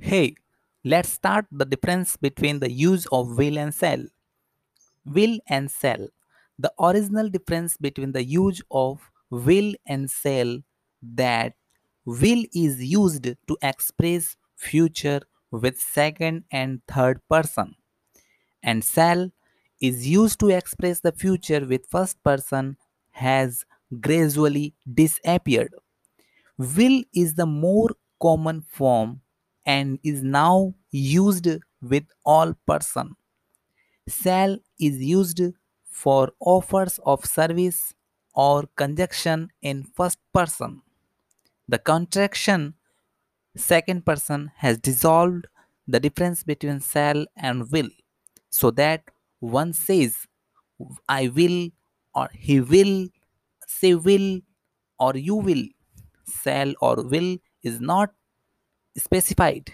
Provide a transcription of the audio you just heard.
Hey, let's start the difference between the use of will and shall. Will and shall. The original difference between the use of will and shall that will is used to express future with second and third person and shall is used to express the future with first person has gradually disappeared. Will is the more common form and is now used with all person. Shall is used for offers of service or conjunction in first person. The contraction second person has dissolved the difference between shall and will so that one says I will or he will, say will or you will. Shall or will is not specified.